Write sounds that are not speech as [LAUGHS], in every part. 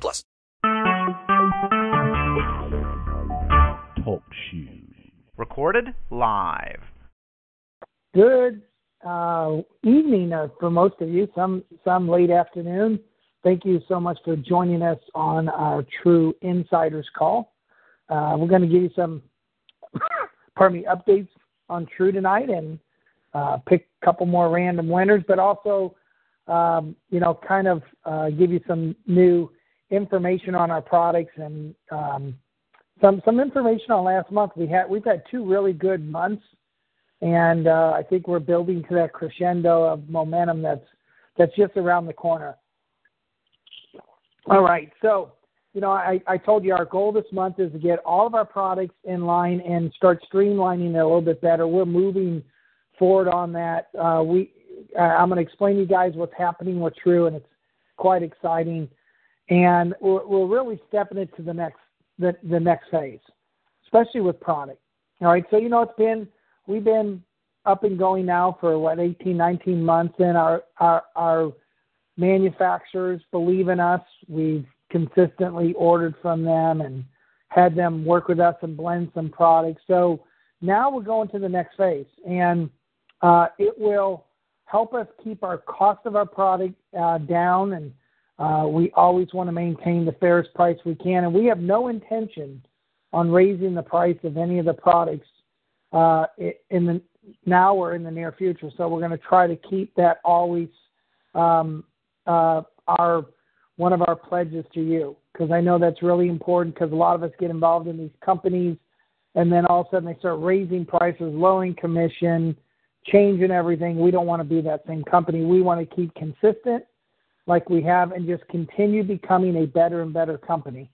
plus. Talk shoes. Recorded live. Good uh, evening uh, for most of you, some some late afternoon. Thank you so much for joining us on our True Insiders call. Uh, we're going to give you some, [COUGHS] pardon me, updates on True tonight and uh, pick a couple more random winners, but also, um, you know, kind of uh, give you some new information on our products and um, some some information on last month. We had we've had two really good months and uh, I think we're building to that crescendo of momentum that's that's just around the corner. All right, so you know I, I told you our goal this month is to get all of our products in line and start streamlining it a little bit better. We're moving forward on that. Uh, we I'm going to explain to you guys what's happening with True, and it's quite exciting. And we're, we're really stepping it to the next the, the next phase, especially with product. All right, so you know it's been we've been up and going now for what 18 19 months and our our our manufacturers believe in us we've consistently ordered from them and had them work with us and blend some products so now we're going to the next phase and uh, it will help us keep our cost of our product uh, down and uh, we always want to maintain the fairest price we can and we have no intention on raising the price of any of the products uh, in the now or in the near future. So we're going to try to keep that always um, uh, our one of our pledges to you because I know that's really important because a lot of us get involved in these companies and then all of a sudden they start raising prices, lowering commission, changing everything. We don't want to be that same company. We want to keep consistent like we have and just continue becoming a better and better company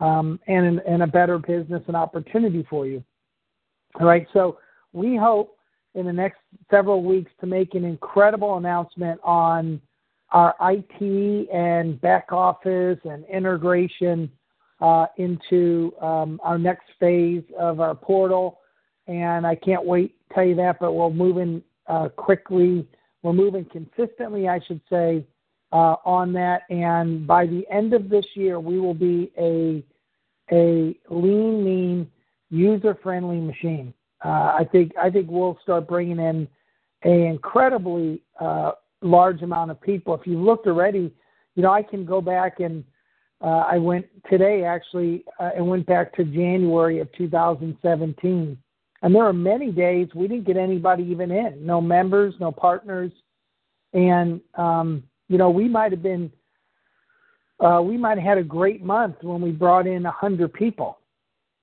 um, and, and a better business and opportunity for you. All right, so we hope in the next several weeks to make an incredible announcement on our IT and back office and integration uh, into um, our next phase of our portal. And I can't wait to tell you that, but we're moving uh, quickly. We're moving consistently, I should say, on that. And by the end of this year, we will be a a lean, mean user-friendly machine. Uh, I think I think we'll start bringing in an incredibly uh, large amount of people. If you looked already, you know I can go back and uh, I went today actually uh, and went back to January of 2017, and there were many days we didn't get anybody even in, no members, no partners, and um, you know we might have been. Uh, we might have had a great month when we brought in a hundred people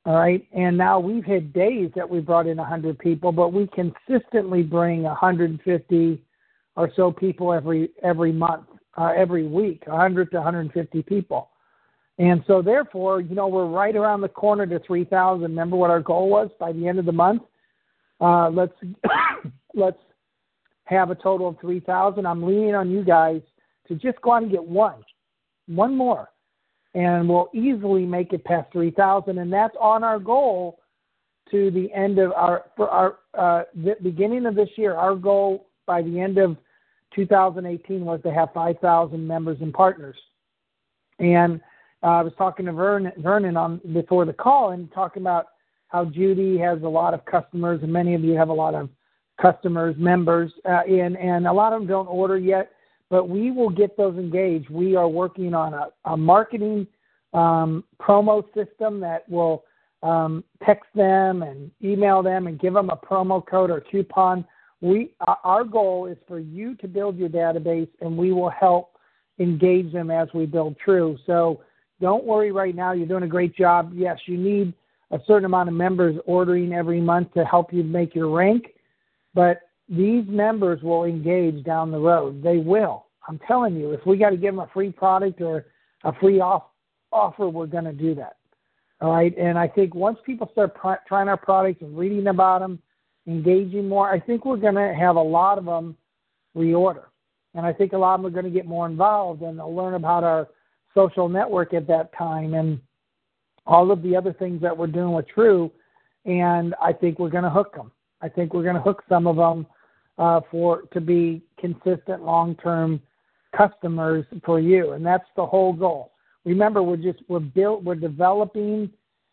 all right. And now we've had days that we brought in 100 people, but we consistently bring 150 or so people every every month, uh, every week, 100 to 150 people. And so, therefore, you know, we're right around the corner to 3,000. Remember what our goal was by the end of the month? Uh, let's [COUGHS] let's have a total of 3,000. I'm leaning on you guys just go out and get one, one more and we'll easily make it past 3,000. And that's on our goal to the end of our for our uh, the beginning of this year. Our goal by the end of 2018 was to have 5,000 members and partners. And uh, I was talking to Vernon, Vernon on before the call and talking about how Judy has a lot of customers, and many of you have a lot of customers, members, uh, and and a lot of them don't order yet but we will get those engaged. We are working on a, a marketing um, promo system that will um, text them and email them and give them a promo code or coupon. We our goal is for you to build your database, and we will help engage them as we build True. So don't worry right now. You're doing a great job. Yes, you need a certain amount of members ordering every month to help you make your rank, but these members will engage down the road. They will. I'm telling you, if we got to give them a free product or a free off offer, we're going to do that. All right. And I think once people start pr- trying our products and reading about them, engaging more, I think we're going to have a lot of them reorder. And I think a lot of them are going to get more involved and they'll learn about our social network at that time and all of the other things that we're doing with True. And I think we're going to hook them. I think we're going to hook some of them uh, for to be consistent long-term customers for you, and that's the whole goal. Remember, we're just we're built we're developing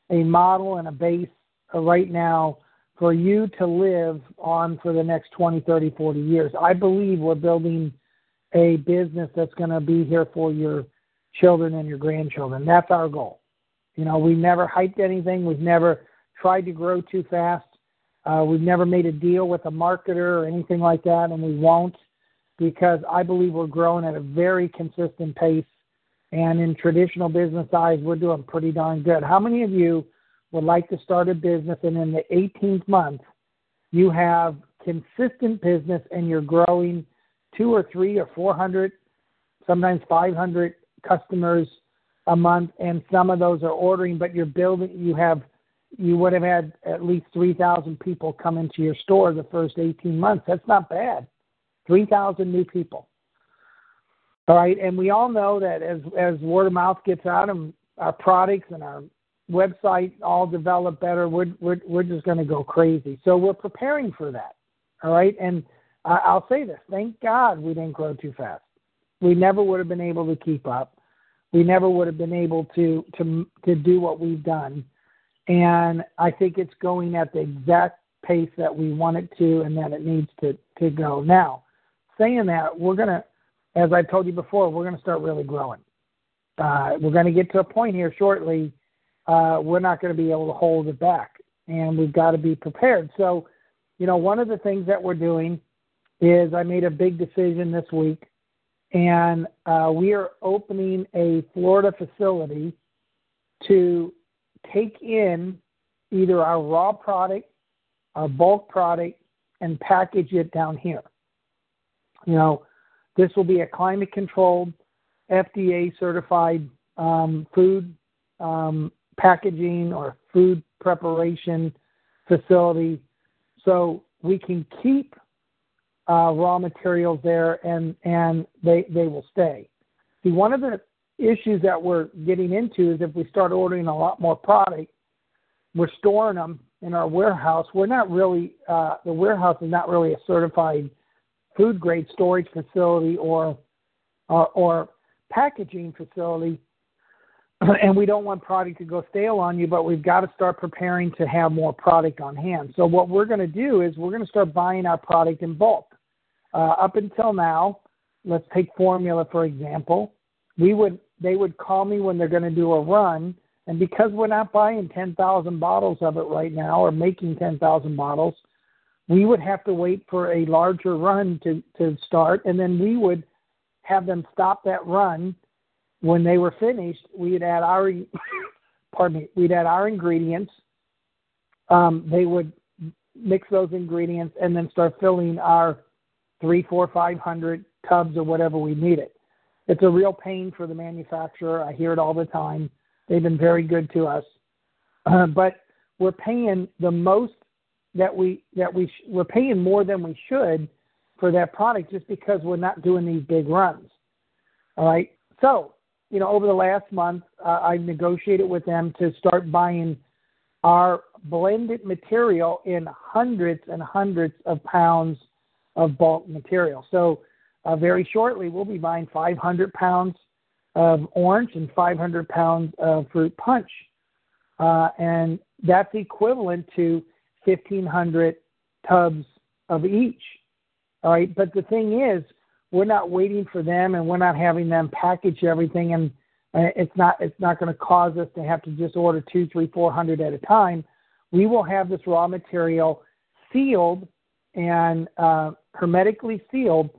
a model and a base uh, right now for you to live on for the next 20, 30, 40 years. I believe we're building a business that's going to be here for your children and your grandchildren. That's our goal. You know, we never hyped anything. We've never tried to grow too fast. Uh, we've never made a deal with a marketer or anything like that, and we won't because I believe we're growing at a very consistent pace. And in traditional business eyes, we're doing pretty darn good. How many of you would like to start a business and in the 18th month, you have consistent business and you're growing two or three or 400, sometimes 500 customers a month, and some of those are ordering, but you're building, you have you would have had at least 3,000 people come into your store the first 18 months. That's not bad. 3,000 new people. All right, and we all know that as as word of mouth gets out and our products and our website all develop better, we're we're we're just going to go crazy. So we're preparing for that. All right, and I, I'll say this: thank God we didn't grow too fast. We never would have been able to keep up. We never would have been able to to to do what we've done and I think it's going at the exact pace that we want it to and that it needs to, to go. Now, saying that, we're going to, as I told you before, we're going to start really growing. Uh, we're going to get to a point here shortly. Uh, we're not going to be able to hold it back, and we've got to be prepared. So, you know, one of the things that we're doing is I made a big decision this week, and uh, we are opening a Florida facility to take in either our raw product, our bulk product, and package it down here. You know, this will be a climate controlled, FDA certified um, food um, packaging or food preparation facility. So we can keep uh, raw materials there and, and they, they will stay. See, one of the issues that we're getting into is if we start ordering a lot more product, we're storing them in our warehouse. We're not really, uh, the warehouse is not really a certified food grade storage facility or, uh, or packaging facility. [CLEARS THROAT] And we don't want product to go stale on you, but we've got to start preparing to have more product on hand. So, what we're going to do is we're going to start buying our product in bulk. Uh, up until now, let's take formula for example. We would they would call me when they're going to do a run. And because we're not buying 10,000 bottles of it right now or making 10,000 bottles, we would have to wait for a larger run to, to start. And then we would have them stop that run. When they were finished, we'd add our, [LAUGHS] pardon me, we'd add our ingredients. Um, they would mix those ingredients and then start filling our three, four, five hundred tubs or whatever we needed. It's a real pain for the manufacturer. I hear it all the time. They've been very good to us, uh, [CLEARS THROAT] but we're paying the most that we that we sh- we're paying more than we should for that product just because we're not doing these big runs. All right. So you know, over the last month, uh, I negotiated with them to start buying our blended material in hundreds and hundreds of pounds of bulk material. So uh, very shortly, we'll be buying 500 pounds of orange and 500 pounds of fruit punch. Uh, and that's equivalent to 1,500 tubs of each. All right. But the thing is, we're not waiting for them and we're not having them package everything and uh, it's not it's not going to cause us to have to just order two, three, four hundred at a time. We will have this raw material sealed and uh, hermetically sealed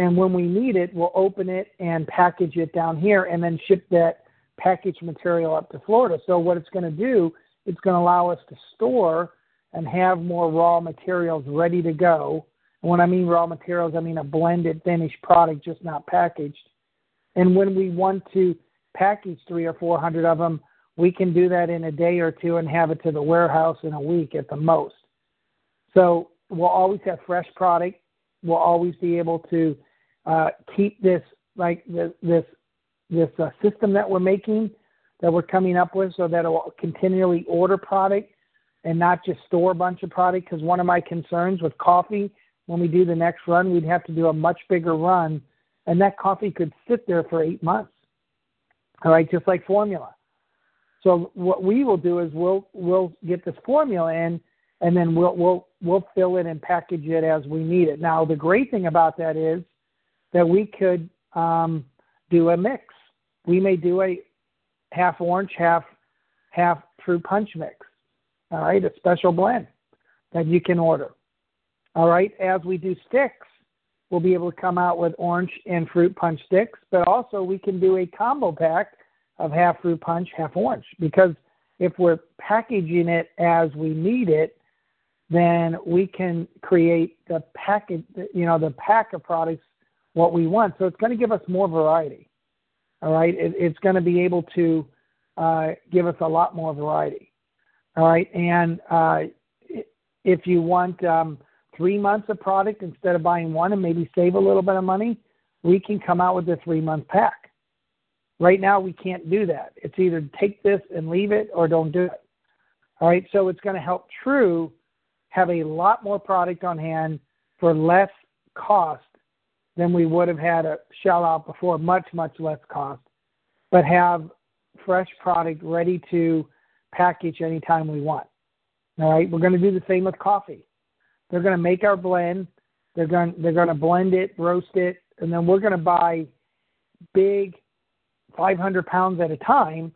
and when we need it, we'll open it and package it down here and then ship that packaged material up to Florida. So what it's going to do, it's going to allow us to store and have more raw materials ready to go. And when I mean raw materials, I mean a blended finished product, just not packaged. And when we want to package three or four hundred of them, we can do that in a day or two and have it to the warehouse in a week at the most. So we'll always have fresh product. We'll always be able to uh, keep this like this this, this uh, system that we're making that we're coming up with, so that it'll continually order product and not just store a bunch of product. Because one of my concerns with coffee, when we do the next run, we'd have to do a much bigger run, and that coffee could sit there for eight months. All right, just like formula. So what we will do is we'll we'll get this formula in, and then we'll we'll we'll fill it and package it as we need it. Now the great thing about that is that we could um, do a mix. We may do a half orange, half half fruit punch mix. All right, a special blend that you can order. All right, as we do sticks, we'll be able to come out with orange and fruit punch sticks, but also we can do a combo pack of half fruit punch, half orange. Because if we're packaging it as we need it, then we can create the package, you know, the pack of products what we want. So it's going to give us more variety. All right, it, it's going to be able to uh, give us a lot more variety. All right, and uh, if you want um, three months of product instead of buying one and maybe save a little bit of money, we can come out with a three month pack. Right now, we can't do that. It's either take this and leave it or don't do it. All right, so it's going to help True have a lot more product on hand for less cost than we would have had a shell out before, much, much less cost, but have fresh product ready to package anytime we want. All right, we're going to do the same with coffee. They're going to make our blend. They're going they're going to blend it, roast it, and then we're going to buy big 500 pounds at a time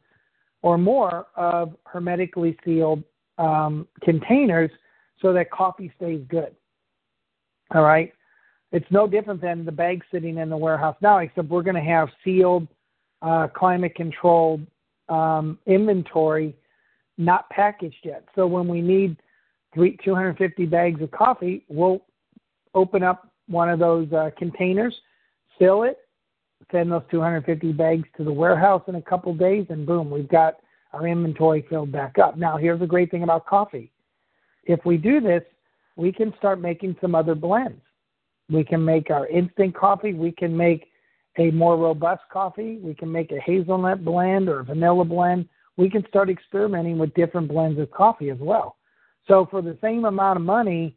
or more of hermetically sealed um, containers so that coffee stays good. All right. It's no different than the bags sitting in the warehouse now, except we're going to have sealed, uh, climate controlled um, inventory, not packaged yet. So when we need three, 250 bags of coffee, we'll open up one of those uh, containers, fill it, send those 250 bags to the warehouse in a couple days, and boom, we've got our inventory filled back up. Now, here's the great thing about coffee. If we do this, we can start making some other blends. We can make our instant coffee. We can make a more robust coffee. We can make a hazelnut blend or a vanilla blend. We can start experimenting with different blends of coffee as well. So for the same amount of money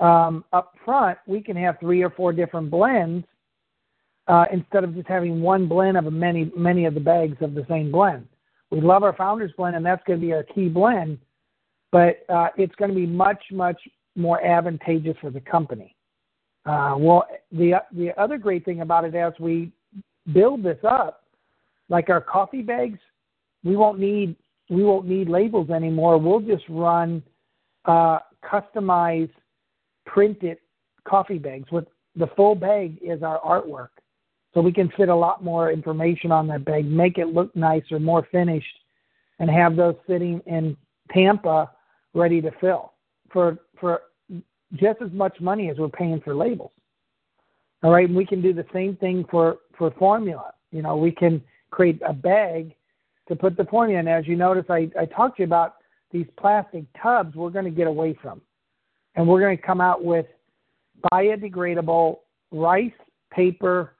um, up front, we can have three or four different blends uh, instead of just having one blend of many many of the bags of the same blend. We love our founders blend, and that's going to be our key blend, but uh, it's going to be much much more advantageous for the company. Uh, well, the the other great thing about it as we build this up, like our coffee bags, we won't need we won't need labels anymore. We'll just run uh, customized printed coffee bags with the full bag is our artwork. So we can fit a lot more information on that bag, make it look nicer, more finished, and have those sitting in Tampa ready to fill for for just as much money as we're paying for labels. All right, and we can do the same thing for for formula. You know, we can create a bag to put the formula in. As you notice, I, I talked to you about these plastic tubs we're going to get away from. And we're going to come out with biodegradable rice, paper,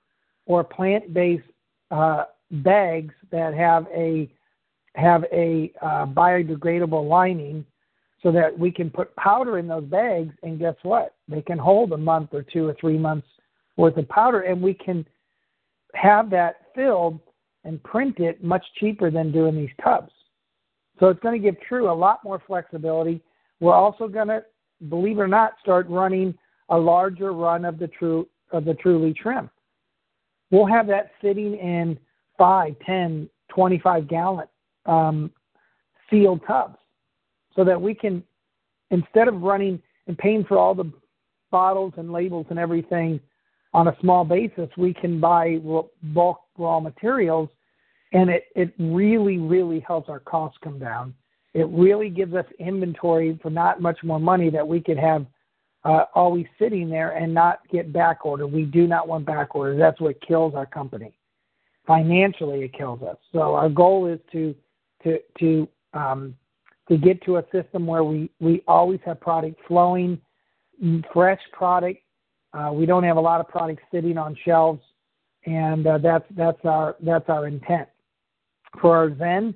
or plant-based uh, bags that have a have a uh, biodegradable lining so that we can put powder in those bags and guess what? They can hold a month or two or three months worth of powder and we can have that filled and print it much cheaper than doing these tubs. So it's going to give true a lot more flexibility. We're also going to believe it or not start running a larger run of the true of the truly trim. We'll have that sitting in five, ten, twenty-five gallon um, sealed tubs so that we can, instead of running and paying for all the bottles and labels and everything on a small basis, we can buy bulk raw materials and it, it really, really helps our costs come down. It really gives us inventory for not much more money that we could have uh, always sitting there and not get back order. We do not want back orders. That's what kills our company. financially it kills us. So our goal is to to to um, to get to a system where we we always have product flowing, fresh product. Uh, we don't have a lot of product sitting on shelves, and uh, that's that's our that's our intent. For our Zen,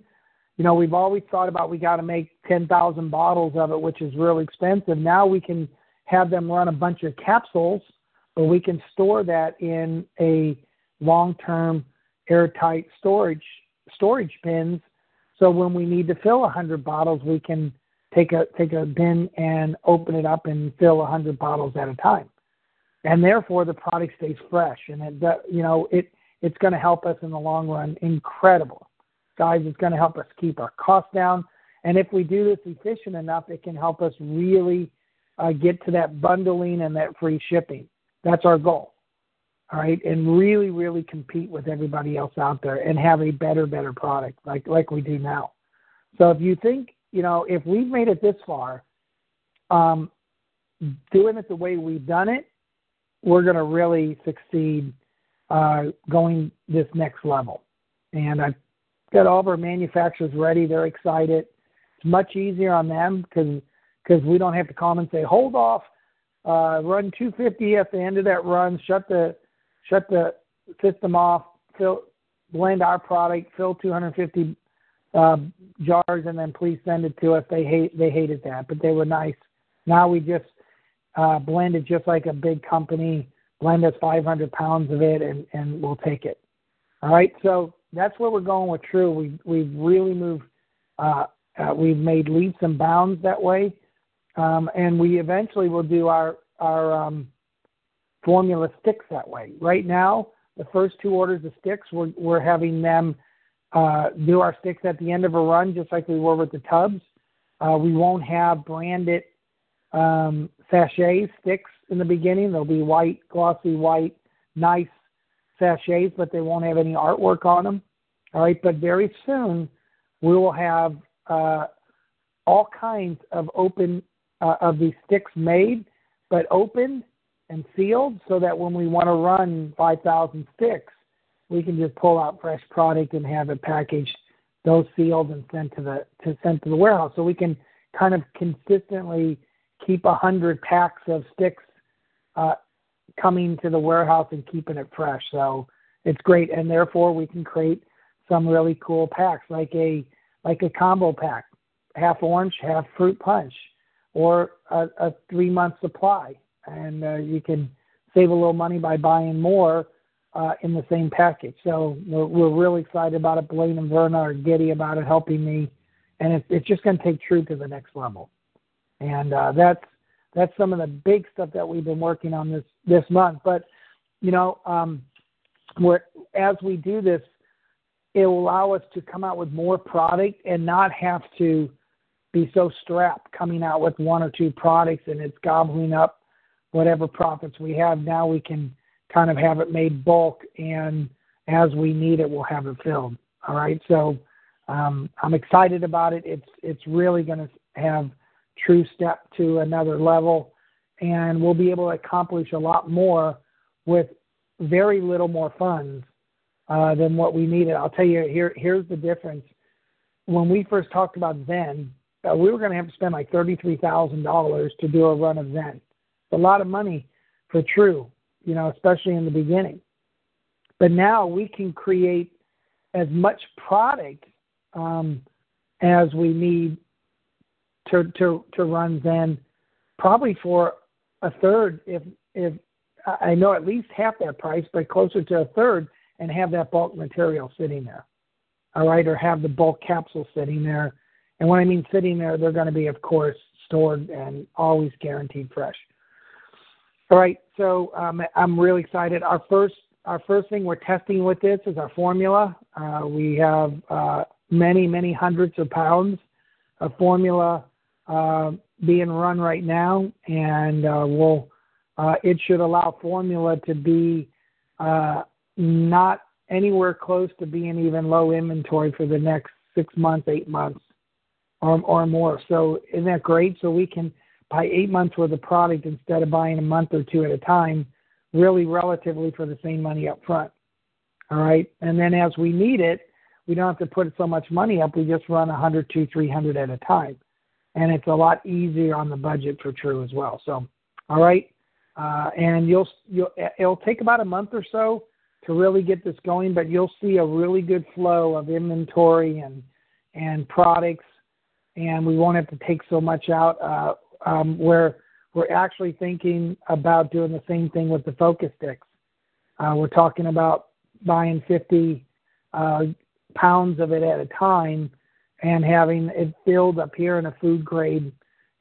you know, we've always thought about we got to make 10,000 bottles of it, which is real expensive. Now we can have them run a bunch of capsules, or we can store that in a long-term airtight storage storage bins. So when we need to fill 100 bottles, we can take a take a bin and open it up and fill 100 bottles at a time. And therefore, the product stays fresh, and it you know it it's going to help us in the long run. Incredible guys, it's going to help us keep our costs down. And if we do this efficient enough, it can help us really uh, get to that bundling and that free shipping. That's our goal. All right, and really, really compete with everybody else out there and have a better, better product like like we do now. So if you think, you know, if we've made it this far, um, doing it the way we've done it, we're going to really succeed uh, going this next level. And I've got all of our manufacturers ready. They're excited. It's much easier on them because because we don't have to call them and say, hold off, uh, run 250 at the end of that run, shut the shut the system off, fill blend our product, fill 250 uh, jars, and then please send it to us. They hate they hated that, but they were nice. Now we just uh, blend it just like a big company. Blend us 500 pounds of it, and and we'll take it. All right, so that's where we're going with True. We we've really moved. Uh, uh, we've made leaps and bounds that way, um, and we eventually will do our our um, formula sticks that way. Right now, the first two orders of sticks, we're we're having them uh, do our sticks at the end of a run, just like we were with the tubs. Uh, we won't have branded um, sachets sticks in the beginning. They'll be white, glossy white, nice sachets, but they won't have any artwork on them. All right, but very soon we will have uh, all kinds of open uh, of these sticks made, but opened and sealed, so that when we want to run 5,000 sticks, we can just pull out fresh product and have it packaged, those sealed and sent to the to sent to the warehouse. So we can kind of consistently keep a hundred packs of sticks uh, coming to the warehouse and keeping it fresh. So it's great, and therefore we can create some really cool packs, like a like a combo pack, half orange, half fruit punch, or a, a three month supply, and uh, you can save a little money by buying more uh, in the same package. So we're, we're really excited about it. Blaine and Verna are giddy about it, helping me, and it's, it's just going to take True to the next level. And uh, that's that's some of the big stuff that we've been working on this this month. But you know, um, we're, as we do this, it will allow us to come out with more product and not have to be so strapped coming out with one or two products and it's gobbling up whatever profits we have. Now we can kind of have it made bulk and as we need it, we'll have it filled. All right. So um, I'm excited about it. It's it's really going to have true step to another level, and we'll be able to accomplish a lot more with very little more funds uh, than what we needed. I'll tell you here. Here's the difference. When we first talked about Zen, uh, we were going to have to spend like thirty-three thousand dollars to do a run of Zen. A lot of money for True, you know, especially in the beginning. But now we can create as much product um, as we need to to to run Zen, probably for a third, if if I know at least half that price, but closer to a third, and have that bulk material sitting there. All right, or have the bulk capsule sitting there. And when I mean sitting there, they're going to be, of course, stored and always guaranteed fresh. All right, so um, I'm really excited. Our first our first thing we're testing with this is our formula. Uh, we have uh, many many hundreds of pounds of formula uh, being run right now, and uh, will uh, it should allow formula to be uh, not anywhere close to being even low inventory for the next six months, eight months, or, or more. So isn't that great? So we can buy eight months worth of product instead of buying a month or two at a time, really relatively for the same money up front. All right, and then as we need it, we don't have to put so much money up. We just run 100, 200, 300 at a time, and it's a lot easier on the budget for True as well. So, all right, uh, and you'll you'll it'll take about a month or so to really get this going, but you'll see a really good flow of inventory and and products, and we won't have to take so much out. Uh, um, where we're actually thinking about doing the same thing with the focus sticks. Uh, we're talking about buying 50 uh, pounds of it at a time and having it filled up here in a food grade.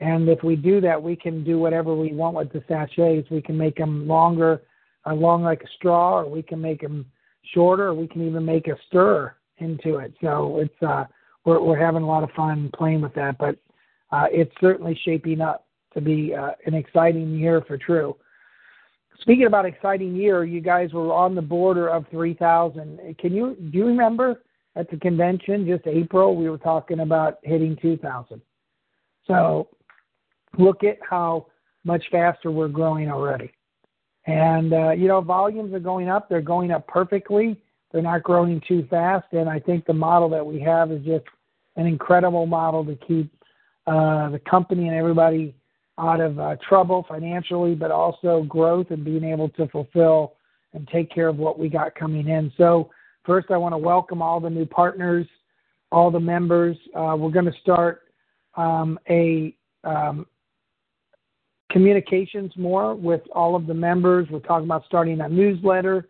And if we do that, we can do whatever we want with the sachets. We can make them longer, uh, long like a straw, or we can make them shorter, or we can even make a stir into it. So it's uh, we're we're having a lot of fun playing with that. But uh, it's certainly shaping up to be uh, an exciting year for True. Speaking about exciting year, you guys were on the border of 3,000. Can you do you remember at the convention just April we were talking about hitting 2,000? So look at how much faster we're growing already. And uh, you know volumes are going up. They're going up perfectly. They're not growing too fast. And I think the model that we have is just an incredible model to keep uh, the company and everybody out of uh, trouble financially, but also growth and being able to fulfill and take care of what we got coming in. So, first, I want to welcome all the new partners, all the members. Uh, we're going to start um, a um, communications more with all of the members. We're talking about starting a newsletter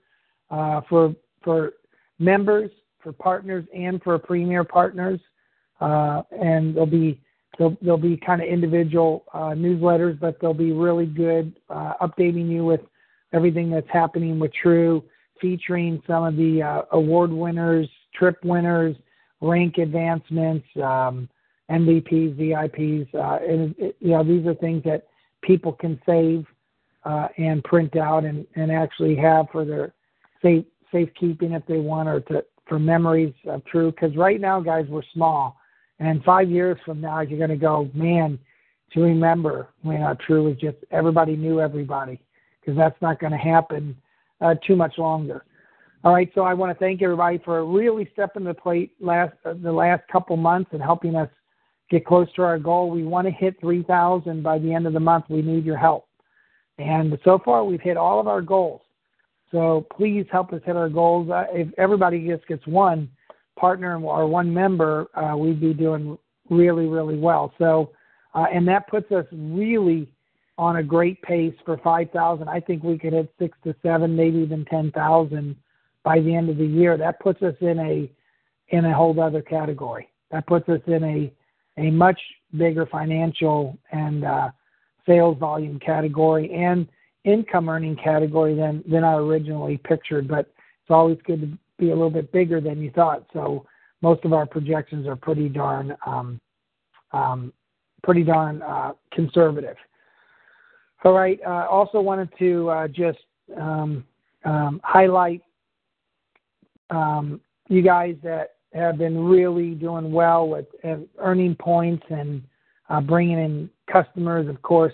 uh, for for members, for partners, and for premier partners. Uh, and there'll be There'll, there'll be kind of individual uh, newsletters, but they'll be really good, uh, updating you with everything that's happening with True, featuring some of the uh, award winners, trip winners, rank advancements, um, MVPs, VIPs, uh, and it, you know these are things that people can save uh, and print out and, and actually have for their safe safekeeping if they want, or to for memories of True. Because right now, guys, we're small and five years from now, you're going to go, man, to remember when our True was just everybody knew everybody, because that's not going to happen uh, too much longer. All right, so I want to thank everybody for really stepping the plate last uh, the last couple months and helping us get close to our goal. We want to hit 3,000 by the end of the month. We need your help, and so far we've hit all of our goals. So please help us hit our goals. Uh, if everybody just gets one, partner or one member, uh, we'd be doing really, really well. So, uh, and that puts us really on a great pace for 5,000. I think we could hit six to seven, maybe even 10,000 by the end of the year. That puts us in a in a whole other category. That puts us in a a much bigger financial and uh, sales volume category and income earning category than than I originally pictured. But it's always good to be a little bit bigger than you thought. So most of our projections are pretty darn um, um, pretty darn uh, conservative. All right. Uh, also wanted to uh, just um, highlight you guys that have been really doing well with earning points and bringing in customers. Of course,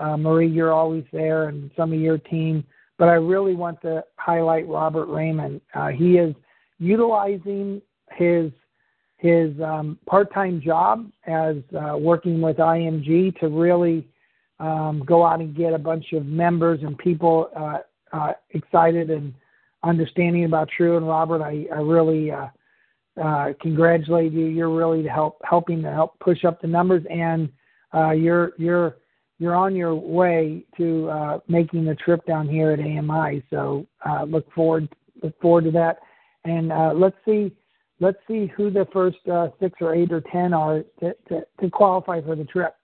Marie, you're always there, and some of your team but I really want to highlight Robert Raymond. Uh, he is utilizing his his um, part-time job as uh, working with IMG to really um, go out and get a bunch of members and people uh, uh, excited and understanding about True. And Robert, I, I really uh, uh, congratulate you. You're really help helping to help push up the numbers, and uh, you're you're you're on your way to uh, making the trip down here at AMI. So uh, look forward look forward to that, and uh, let's see let's see who the first uh, six or eight or ten are to, to, to qualify for the trip.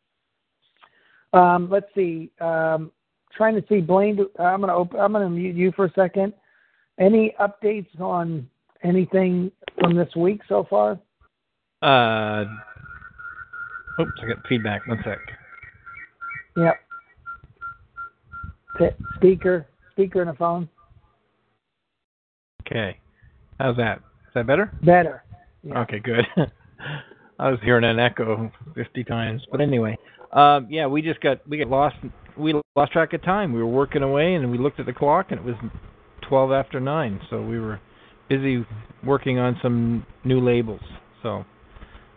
Um, let's see. Um, trying to see Blaine. I'm gonna open, I'm gonna mute you for a second. Any updates on anything from this week so far? Uh, oops, I got feedback. One sec. Yep. Speaker, speaker and a phone. Okay. How's that? Is that better? Better. Yeah. Okay, good. [LAUGHS] I was hearing an echo 50 times, but anyway, um, yeah, we just got we got lost we lost track of time. We were working away, and we looked at the clock, and it was 12 after nine. So we were busy working on some new labels. So,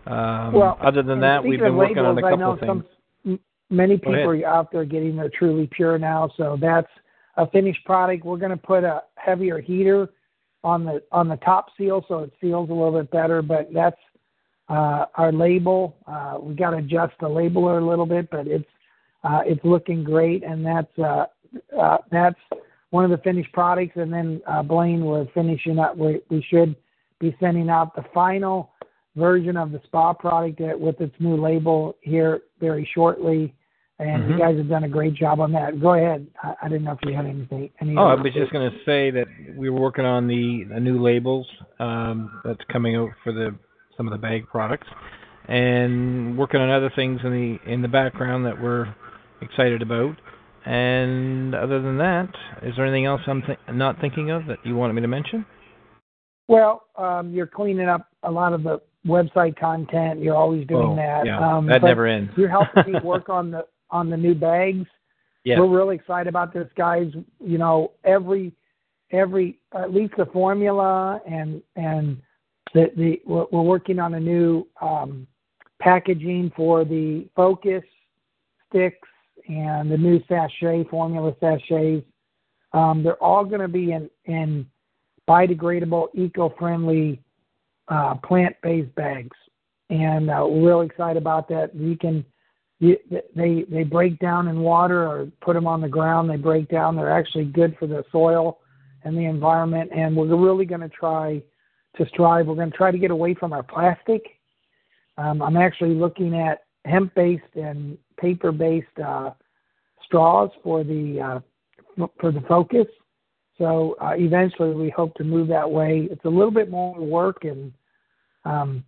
um, well, other than that, we've been working labels, on a couple of things. Some, many people are out there getting their truly pure now, so that's a finished product. We're going to put a heavier heater on the on the top seal, so it seals a little bit better. But that's uh, our label. Uh, we got to adjust the labeler a little bit, but it's uh, it's looking great, and that's uh, uh, that's one of the finished products. And then uh, Blaine, we're finishing up. We we should be sending out the final version of the spa product uh, with its new label here very shortly. And Mhm. you guys have done a great job on that. Go ahead. I, I didn't know if you had anything. Any Oh, I was just going to say that we were working on the, the new labels um, that's coming out for the some of the bag products, and working on other things in the in the background that we're excited about. And other than that, is there anything else I'm th- not thinking of that you wanted me to mention? Well, um, you're cleaning up a lot of the website content. You're always doing Oh, that. yeah, um, that never ends. You're helping me [LAUGHS] work on the on the new bags. Yes. We're really excited about this, guys. You know, every every at least the formula and and the the we're, we're working on a new um, packaging for the focus sticks and the new sachet formula sachets. Um, they're all going to be in in biodegradable, eco-friendly, uh, plant-based bags, and uh, we're really excited about that. We can you, they they break down in water or put them on the ground. They break down. They're actually good for the soil and the environment. And we're really going to try to strive. We're going to try to get away from our plastic. Um, I'm actually looking at hemp-based and paper-based uh, straws for the uh, for the focus. So uh, eventually, we hope to move that way. It's a little bit more work and um,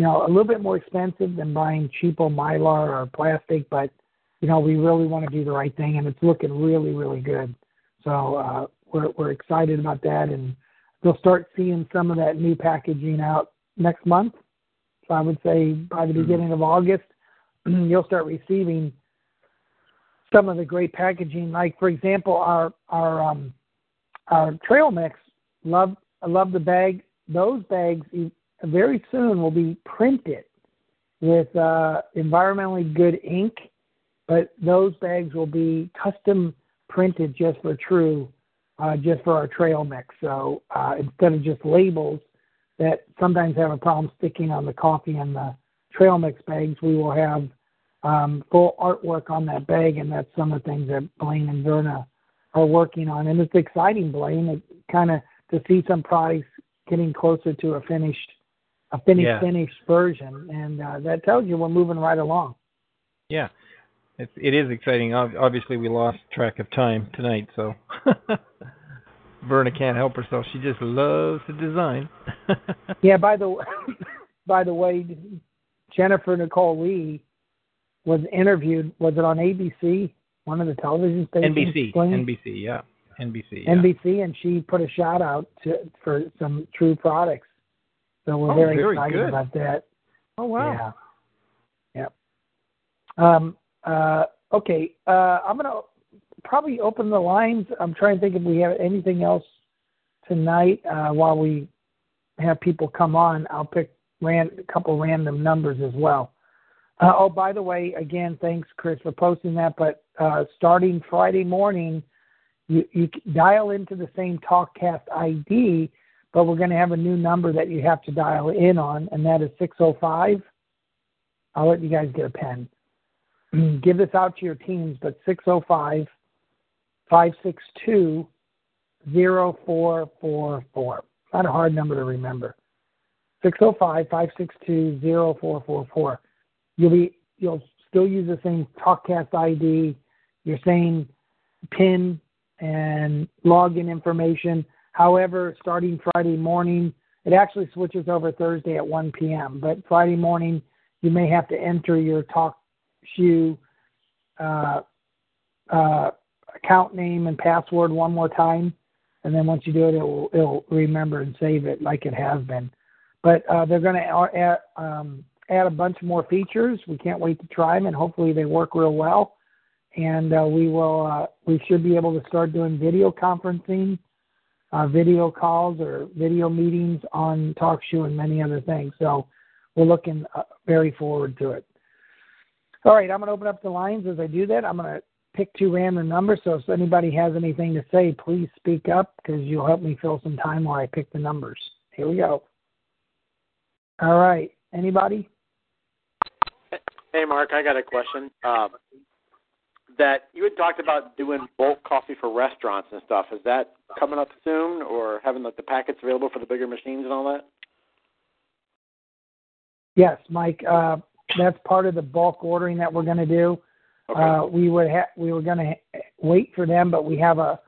you know, a little bit more expensive than buying cheapo mylar or plastic, but you know, we really want to do the right thing, and it's looking really, really good. So uh, we're we're excited about that, and they'll start seeing some of that new packaging out next month. So I would say by the beginning of August, [CLEARS THROAT] you'll start receiving some of the great packaging. Like for example, our our um, our trail mix. Love I love the bag. Those bags very soon will be printed with uh, environmentally good ink, but those bags will be custom printed just for True, uh, just for our trail mix. So uh, instead of just labels that sometimes have a problem sticking on the coffee and the trail mix bags, we will have um, full artwork on that bag, and that's some of the things that Blaine and Verna are working on. And it's exciting, Blaine, kind of to see some products getting closer to a finished a finished Yeah. finished version, and uh, that tells you we're moving right along. Yeah, it's it is exciting. Obviously, we lost track of time tonight, so [LAUGHS] Verna can't help herself. She just loves to design. [LAUGHS] Yeah. By the [LAUGHS] by the way, Jennifer Nicole Lee was interviewed. Was it on ABC, one of the television stations? NBC? NBC, yeah, NBC, yeah. NBC, and she put a shout out to for some true products. So we're Oh, very, very excited good. about that. Oh wow. Yeah. Yep. Um, uh, okay. Uh, I'm gonna probably open the lines. I'm trying to think if we have anything else tonight uh, while we have people come on. I'll pick ran a couple random numbers as well. Uh, oh, by the way, again, thanks, Chris, for posting that. But uh, starting Friday morning, you, you dial into the same TalkCast ID, but we're going to have a new number that you have to dial in on, and that is 605. I'll let you guys get a pen. [CLEARS THROAT] Give this out to your teams, but 605 562 0444. Not a hard number to remember. 605 562 0444. You'll be you'll still use the same TalkCast ID, your same PIN and login information. However, starting Friday morning, it actually switches over Thursday at 1 p.m. But Friday morning, you may have to enter your Talk Shoe uh, uh, account name and password one more time, and then once you do it, it will it'll remember and save it like it has been. But uh, they're going to add, um, add a bunch more features. We can't wait to try them, and hopefully they work real well. And uh, we will uh, we should be able to start doing video conferencing uh, video calls or video meetings on TalkShoe and many other things. So we're looking uh, very forward to it. All right, I'm going to open up the lines. As I do that, I'm going to pick two random numbers. So if anybody has anything to say, please speak up because you'll help me fill some time while I pick the numbers. Here we go. All right, anybody? Hey, Mark, I got a question. Um, that you had talked about doing bulk coffee for restaurants and stuff. Is that coming up soon, or having like the packets available for the bigger machines and all that? Yes, Mike. Uh, that's part of the bulk ordering that we're going to do. Okay. Uh, we would ha- we were going to ha- wait for them, but we have a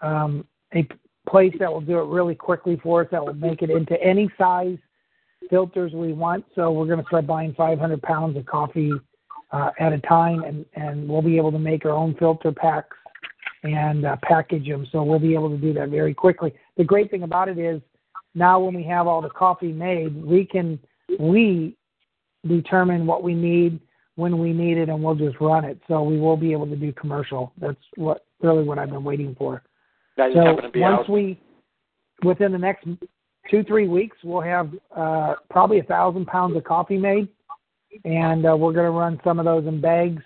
um, a place that will do it really quickly for us. That will make it into any size filters we want. So we're going to start buying 500 pounds of coffee uh, at a time, and and we'll be able to make our own filter packs and uh, package them. So we'll be able to do that very quickly. The great thing about it is now when we have all the coffee made, we can we determine what we need when we need it, and we'll just run it. So we will be able to do commercial. That's what really what I've been waiting for. That So to be once out. we, within the next two three weeks, we'll have uh, probably a thousand pounds of coffee made, and uh, we're going to run some of those in bags,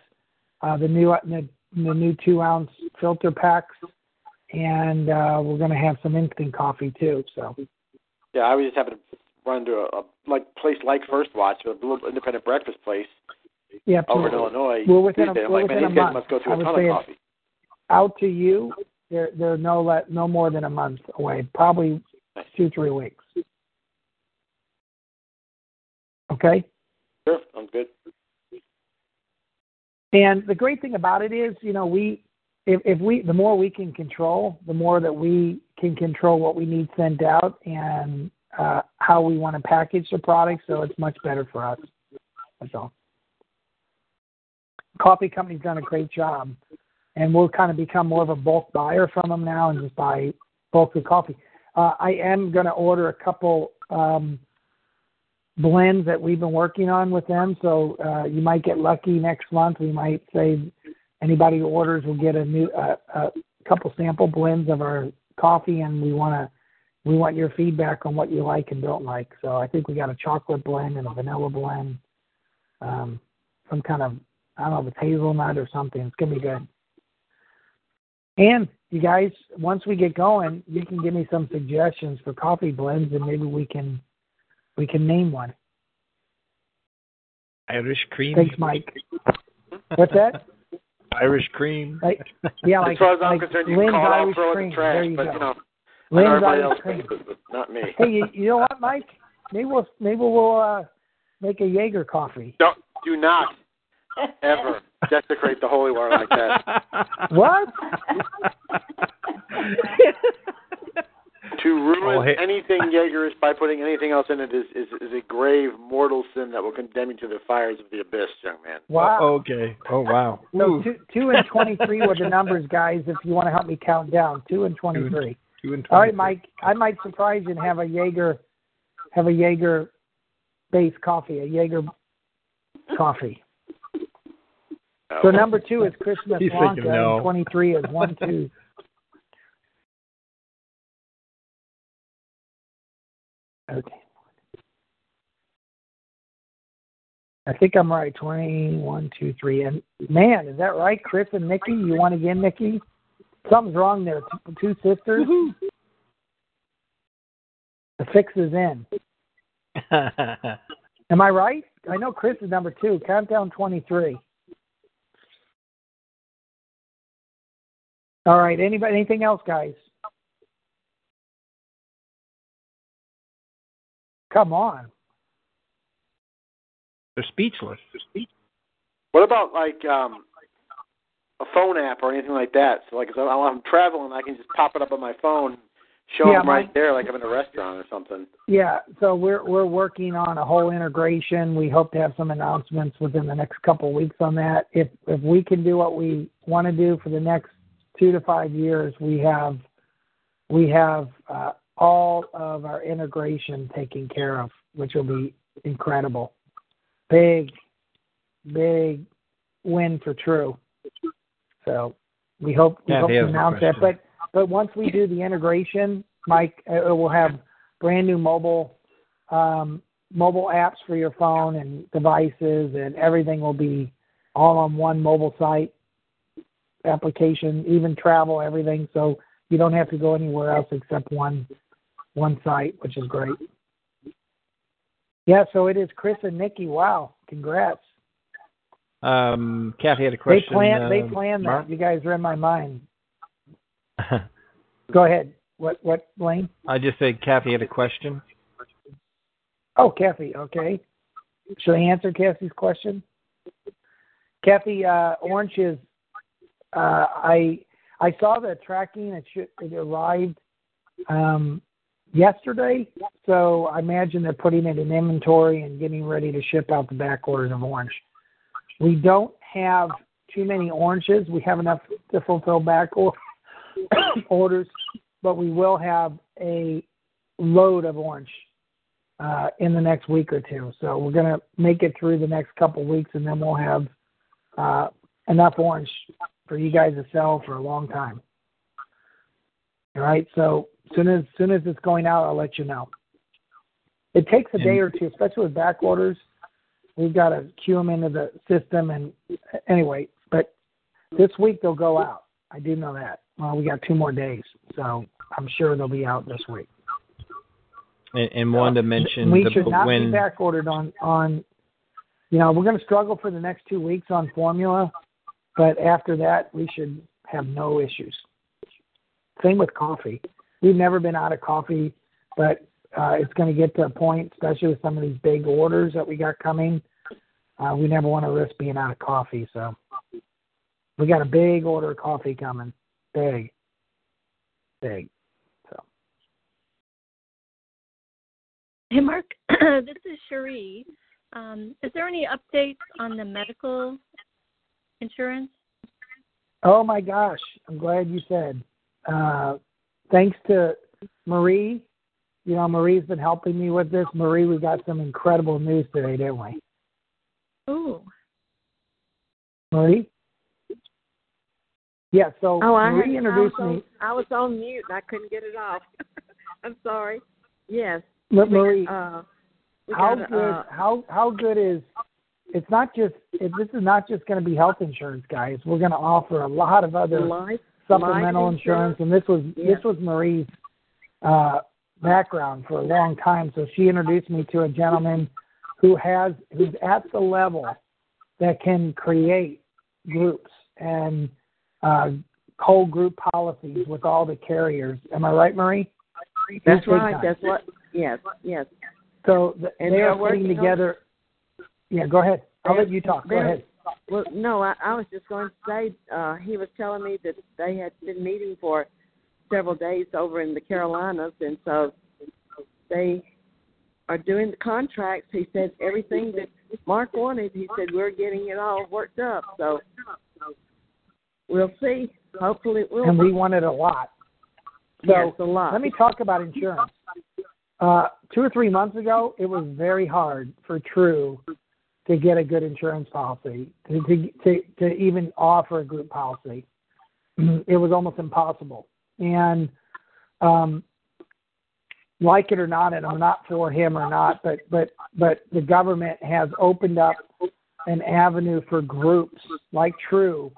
uh, the new the, the new two ounce filter packs, and uh, we're going to have some instant coffee too. So Yeah, I was just having to run to a, a like place like First Watch, a little independent breakfast place yeah, over in. Illinois. We're within a- we're like, man, within a these guys month. must go through I a ton of coffee. out to you, they're they're no let no more than a month away, probably two three weeks. Okay. Sure, sounds good. And the great thing about it is, you know, we if, if we the more we can control, the more that we can control what we need sent out and uh, how we want to package the product. So it's much better for us. That's all. Coffee company's done a great job, and we'll kind of become more of a bulk buyer from them now and just buy bulk of coffee. Uh, I am going to order a couple um, blends that we've been working on with them. So uh, you might get lucky next month. We might say anybody who orders will get a new uh, a couple sample blends of our coffee, and we want to we want your feedback on what you like and don't like. So I think we got a chocolate blend and a vanilla blend, um, some kind of I don't know if it's hazelnut or something. It's gonna be good. And you guys, once we get going, you can give me some suggestions for coffee blends, and maybe we can we can name one. Irish cream. Thanks, Mike. What's that? Irish cream. Like, yeah, like, as far as I'm like concerned, you Lynn's can call it out, Irish throw it in cream. the trash, there you but go. you know, Lynn's everybody Irish else cream. not me. Hey, you, you know what, Mike? Maybe we'll maybe we'll uh, make a Jaeger coffee. Don't do not ever desecrate the holy water like that. What? [LAUGHS] To ruin Oh, hey. anything [LAUGHS] Jaegerish by putting anything else in it is, is is a grave mortal sin that will condemn you to the fires of the abyss, young man. Wow. Oh, okay. Oh wow. So two, two and twenty-three were the [LAUGHS] numbers, guys. If you want to help me count down, two and twenty-three. two and All right, 23. Mike. I might surprise you and have a Jaeger, have a Jaeger, based coffee, a Jaeger coffee. So oh. number two is Christmas [LAUGHS] He's Blanca, thinking no. and twenty-three is one, two. Okay. I think I'm right. Twenty, one, two, three, and man, is that right? Chris and Nikki, you want again, Nikki? Something's wrong there. Two sisters. The fix is in. [LAUGHS] Am I right? I know Chris is number two. Countdown 23. All right. Anybody? Anything else, guys? Come on. They're speechless. They're speechless. What about like um a phone app or anything like that? So like if I'm I'm traveling, I can just pop it up on my phone, show Yeah, them right my- there, like I'm in a restaurant or something. Yeah. So we're we're working on a whole integration. We hope to have some announcements within the next couple of weeks on that. If if we can do what we want to do for the next two to five years, we have we have uh, all of our integration taken care of, which will be incredible. Big, big win for TRU. So we hope we Yeah, hope to announce that. question. but once we do the integration, Mike, uh, it will have brand new mobile um, mobile apps for your phone and devices, and everything will be all on one mobile site application, even travel, everything. So you don't have to go anywhere else except one one site, which is great. Yeah, so it is Chris and Nikki. Wow, congrats. Um, Kathy had a question. They planned. uh, they planned Mark? that. You guys are in my mind. [LAUGHS] Go ahead. What? What? Blaine? I just said Kathy had a question. Oh, Kathy. Okay. Should I answer Kathy's question? Kathy, uh, orange is. Uh, I I saw the tracking. It should it arrived um, yesterday, so I imagine they're putting it in inventory and getting ready to ship out the back orders of orange. We don't have too many oranges. We have enough to fulfill back or- [COUGHS] orders, but we will have a load of orange uh, in the next week or two. So we're going to make it through the next couple weeks, and then we'll have uh, enough orange for you guys to sell for a long time. All right. So soon as soon as it's going out, I'll let you know. It takes a day or two, especially with back orders. We've got to queue them into the system, and anyway, but this week they'll go out. I do know that. Well, we got two more days, so I'm sure they'll be out this week. And, and wanted to uh, mention we the, should not when be back ordered on on. You know, we're going to struggle for the next two weeks on formula, but after that, we should have no issues. Same with coffee. We've never been out of coffee, but uh, it's going to get to a point, especially with some of these big orders that we got coming. Uh, we never want to risk being out of coffee, so we got a big order of coffee coming. Big, big. So Hey, Mark. [CLEARS THROAT] this is Cherie. Um, is there any updates on the medical insurance? Oh my gosh, I'm glad you said. Uh, thanks to Marie, you know, Marie's been helping me with this. Marie, we got some incredible news today, didn't we? Ooh. Marie? Yeah, so Oh, I, Marie had, introduced I was, me. on, I was on mute and I couldn't get it off. [LAUGHS] I'm sorry. Yes. Look, Marie, Uh, how got, good uh, how how good is it's not just it, this is not just going to be health insurance guys we're going to offer a lot of other life supplemental insurance and this was Yeah. this was marie's uh background for a long time so she introduced me to a gentleman who has who's at the level that can create groups and uh whole group policies with all the carriers am i right marie That's big right. time. That's what. Yes. Yes. so th- And they are putting working on- together yeah go ahead i'll let you talk go ahead Well, no, I, I was just going to say uh, he was telling me that they had been meeting for several days over in the Carolinas, and so they are doing the contracts. He said everything that Mark wanted. He said we're getting it all worked up. So we'll see. Hopefully, it will. and we wanted a lot so yes, a lot. Let me talk about insurance. Uh, two or three months ago, it was very hard for TRU to get a good insurance policy, to, to, to, to even offer a group policy. [CLEARS THROAT] It was almost impossible. And um, like it or not, and I'm not for him or not, but, but, but the government has opened up an avenue for groups like TRU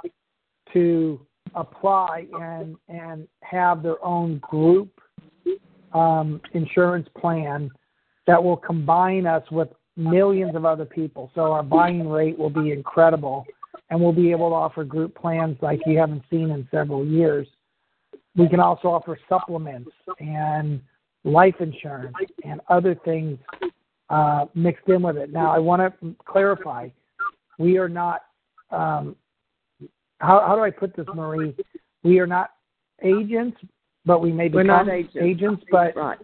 to apply and and have their own group um, insurance plan that will combine us with millions of other people. So our buying rate will be incredible, and we'll be able to offer group plans like you haven't seen in several years. We can also offer supplements and life insurance and other things uh, mixed in with it. Now, I want to clarify: we are not um, how how do I put this, Marie? We are not agents, but we may become not agents. but right.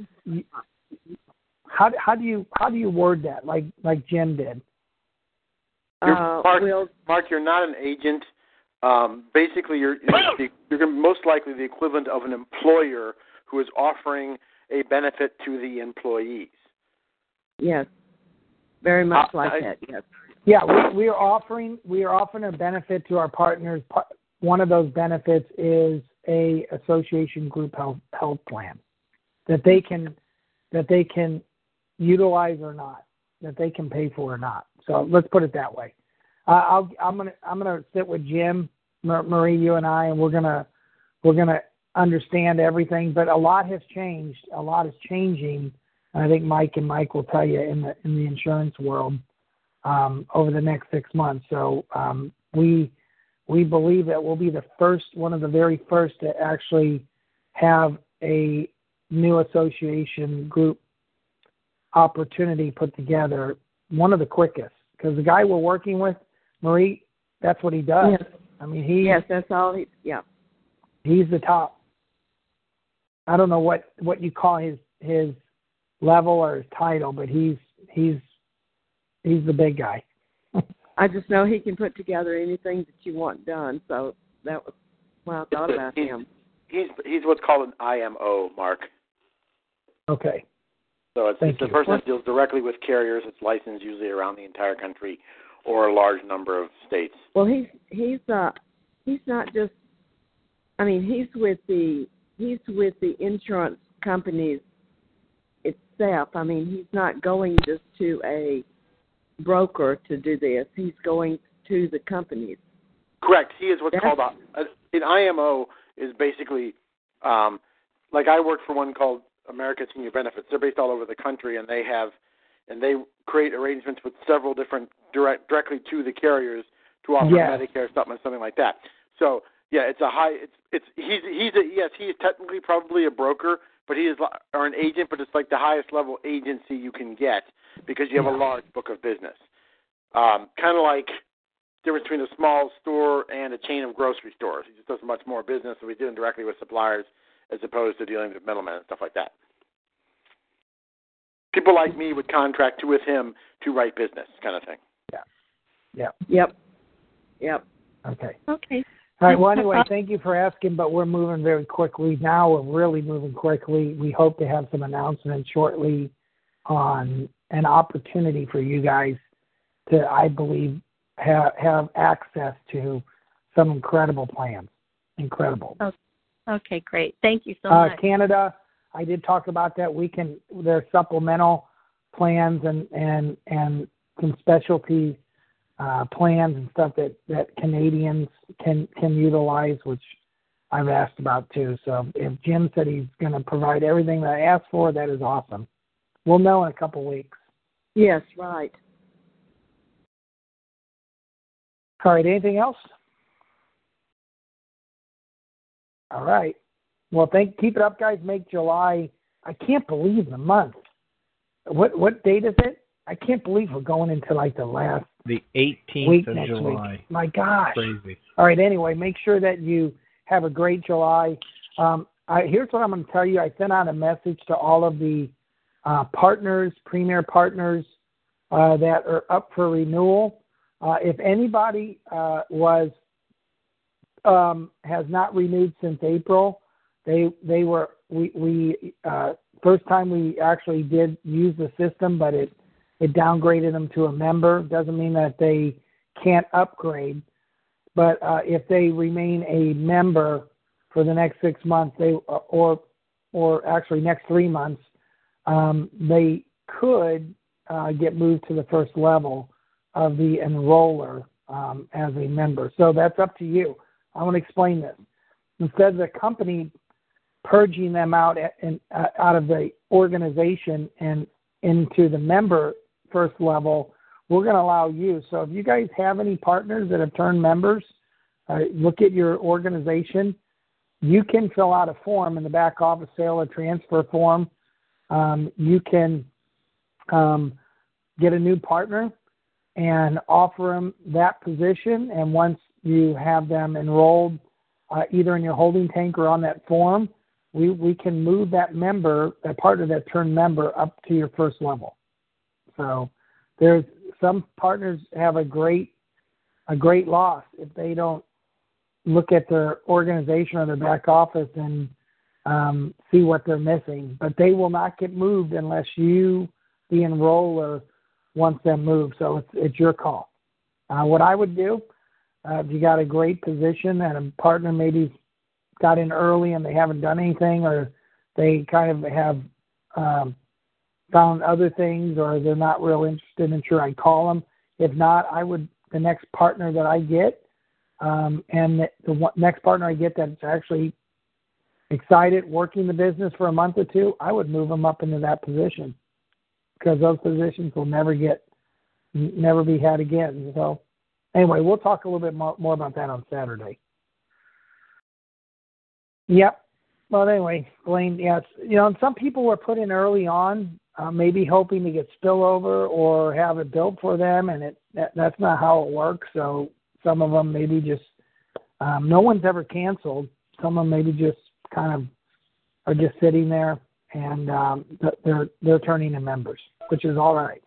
How how do you how do you word that like like Jim did? You're- Uh, Mark, we'll Mark, you're not an agent. Um, basically, you're you're you're most likely the equivalent of an employer who is offering a benefit to the employees. yes, very much Uh, like I- that. Yes. Yeah, we, we are offering we are offering a benefit to our partners. One of those benefits is a association group health health plan that they can that they can utilize or not, that they can pay for or not. So let's put it that way. Uh, I'll, I'm gonna I'm gonna sit with Jim, Marie, you and I, and we're gonna we're gonna understand everything. But a lot has changed. A lot is changing. And I think Mike and Mike will tell you in the in the insurance world um, over the next six months. So um, we we believe that we'll be the first, one of the very first to actually have a new association group opportunity put together. One of the quickest, because the guy we're working with, Marie, that's what he does. Yes. I mean, he Yes, that's all he. Yeah. he's the top. I don't know what what you call his his level or his title, but he's he's he's the big guy. [LAUGHS] I just know he can put together anything that you want done. So that was why I thought about He's- him. He's he's what's called an IMO, Mark. Okay. So it's, Thank it's person that deals directly with carriers. It's licensed usually around the entire country or a large number of states. Well, he's he's uh he's not just. I mean, he's with the he's with the insurance companies itself. I mean, he's not going just to a broker to do this. He's going to the companies. Correct. He is what's called a, an IMO is basically um, like I work for one called American Senior Benefits. They're based all over the country, and they have and they create arrangements with several different direct directly to the carriers to offer Yes. Medicare supplement, something like that. So yeah, it's a high. It's it's he's he's a yes he is technically probably a broker, but he is or an agent, but it's like the highest level agency you can get because you have a large book of business. Um, kind of like difference between a small store and a chain of grocery stores. He just does much more business, so he's dealing directly with suppliers as opposed to dealing with middlemen and stuff like that. People like me would contract with him to write business, kind of thing. Yeah. Yeah. Yep. Yep. Okay. Okay. All right. Well, anyway, thank you for asking, but we're moving very quickly now. We're really moving quickly. We hope to have some announcements shortly on an opportunity for you guys to, I believe, have have access to some incredible plans. Incredible. Okay, great. Thank you so Uh, much. Canada, I did talk about that. We can there's supplemental plans and and and some specialty uh, plans and stuff that that Canadians can can utilize, which I've asked about too. So if Jim said he's going to provide everything that I asked for, that is awesome. We'll know in a couple weeks. Yes. Right. All right. Anything else? All right. Well, thank. Keep it up, guys. Make July. I can't believe the month. What what date is it? I can't believe we're going into like the last The 18th week of July. week. My gosh. Crazy. All right. Anyway, make sure that you have a great July. Um, I, here's what I'm going to tell you. I sent out a message to all of the uh, partners, premier partners uh, that are up for renewal. Uh, if anybody uh, was um, has not renewed since April, they they were we we uh, first time we actually did use the system, but it it downgraded them to a member. Doesn't mean that they can't upgrade, but uh, if they remain a member for the next six months, they or or actually next three months, um, they could uh, get moved to the first level of the enroller um, as a member. So that's up to you. I want to explain this. Instead of the company purging them out in, uh, out of the organization and into the member first level, we're going to allow you. So if you guys have any partners that have turned members, uh, look at your organization. You can fill out a form in the back office sale or transfer form. Um, you can um, get a new partner and offer them that position. And once you have them enrolled, uh, either in your holding tank or on that form, we, we can move that member, that partner that turned member, up to your first level. So there's some partners have a great a great loss if they don't look at their organization or their back office and um, see what they're missing. But they will not get moved unless you, the enroller, wants them moved. So it's it's your call. Uh, what I would do, uh, if you got a great position and a partner maybe got in early and they haven't done anything, or they kind of have um, found other things, or they're not real interested in sure I'd call them. If not, I would the next partner that I get, um, and the, the one, next partner I get that's actually excited working the business for a month or two, I would move them up into that position because those positions will never get never be had again. So anyway, we'll talk a little bit more, more about that on Saturday. Yep. Well, anyway, Blaine, yes, you know, some people were put in early on, uh, maybe hoping to get spillover or have it built for them, and it that, that's not how it works. So some of them maybe just um, no one's ever canceled. Some of them maybe just kind of are just sitting there and um, they're they're turning in members, which is all right.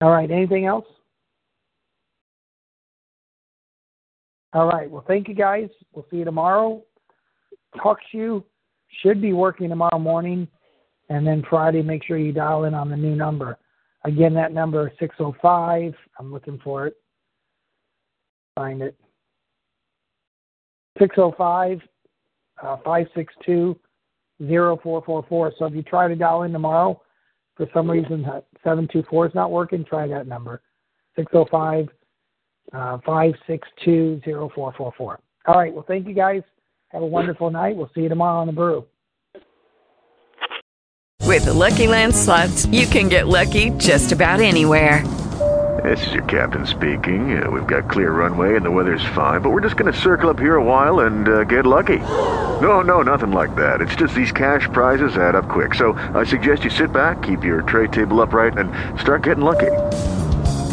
All right. Anything else? All right. Well, thank you guys. We'll see you tomorrow. Talk to you. Should be working tomorrow morning, and then Friday. Make sure you dial in on the new number. Again, that number is 605. I'm looking for it. Find it. 605 uh, 562 0444. So if you try to dial in tomorrow, for some reason 724 is not working, try that number 605 uh, 562 0444. All right. Well, thank you guys. Have a wonderful night. We'll see you tomorrow on the brew. With the Lucky Land slots, you can get lucky just about anywhere. This is your captain speaking. Uh, we've got clear runway and the weather's fine, but we're just going to circle up here a while and uh, get lucky. No, no, nothing like that. It's just these cash prizes add up quick. So I suggest you sit back, keep your tray table upright, and start getting lucky.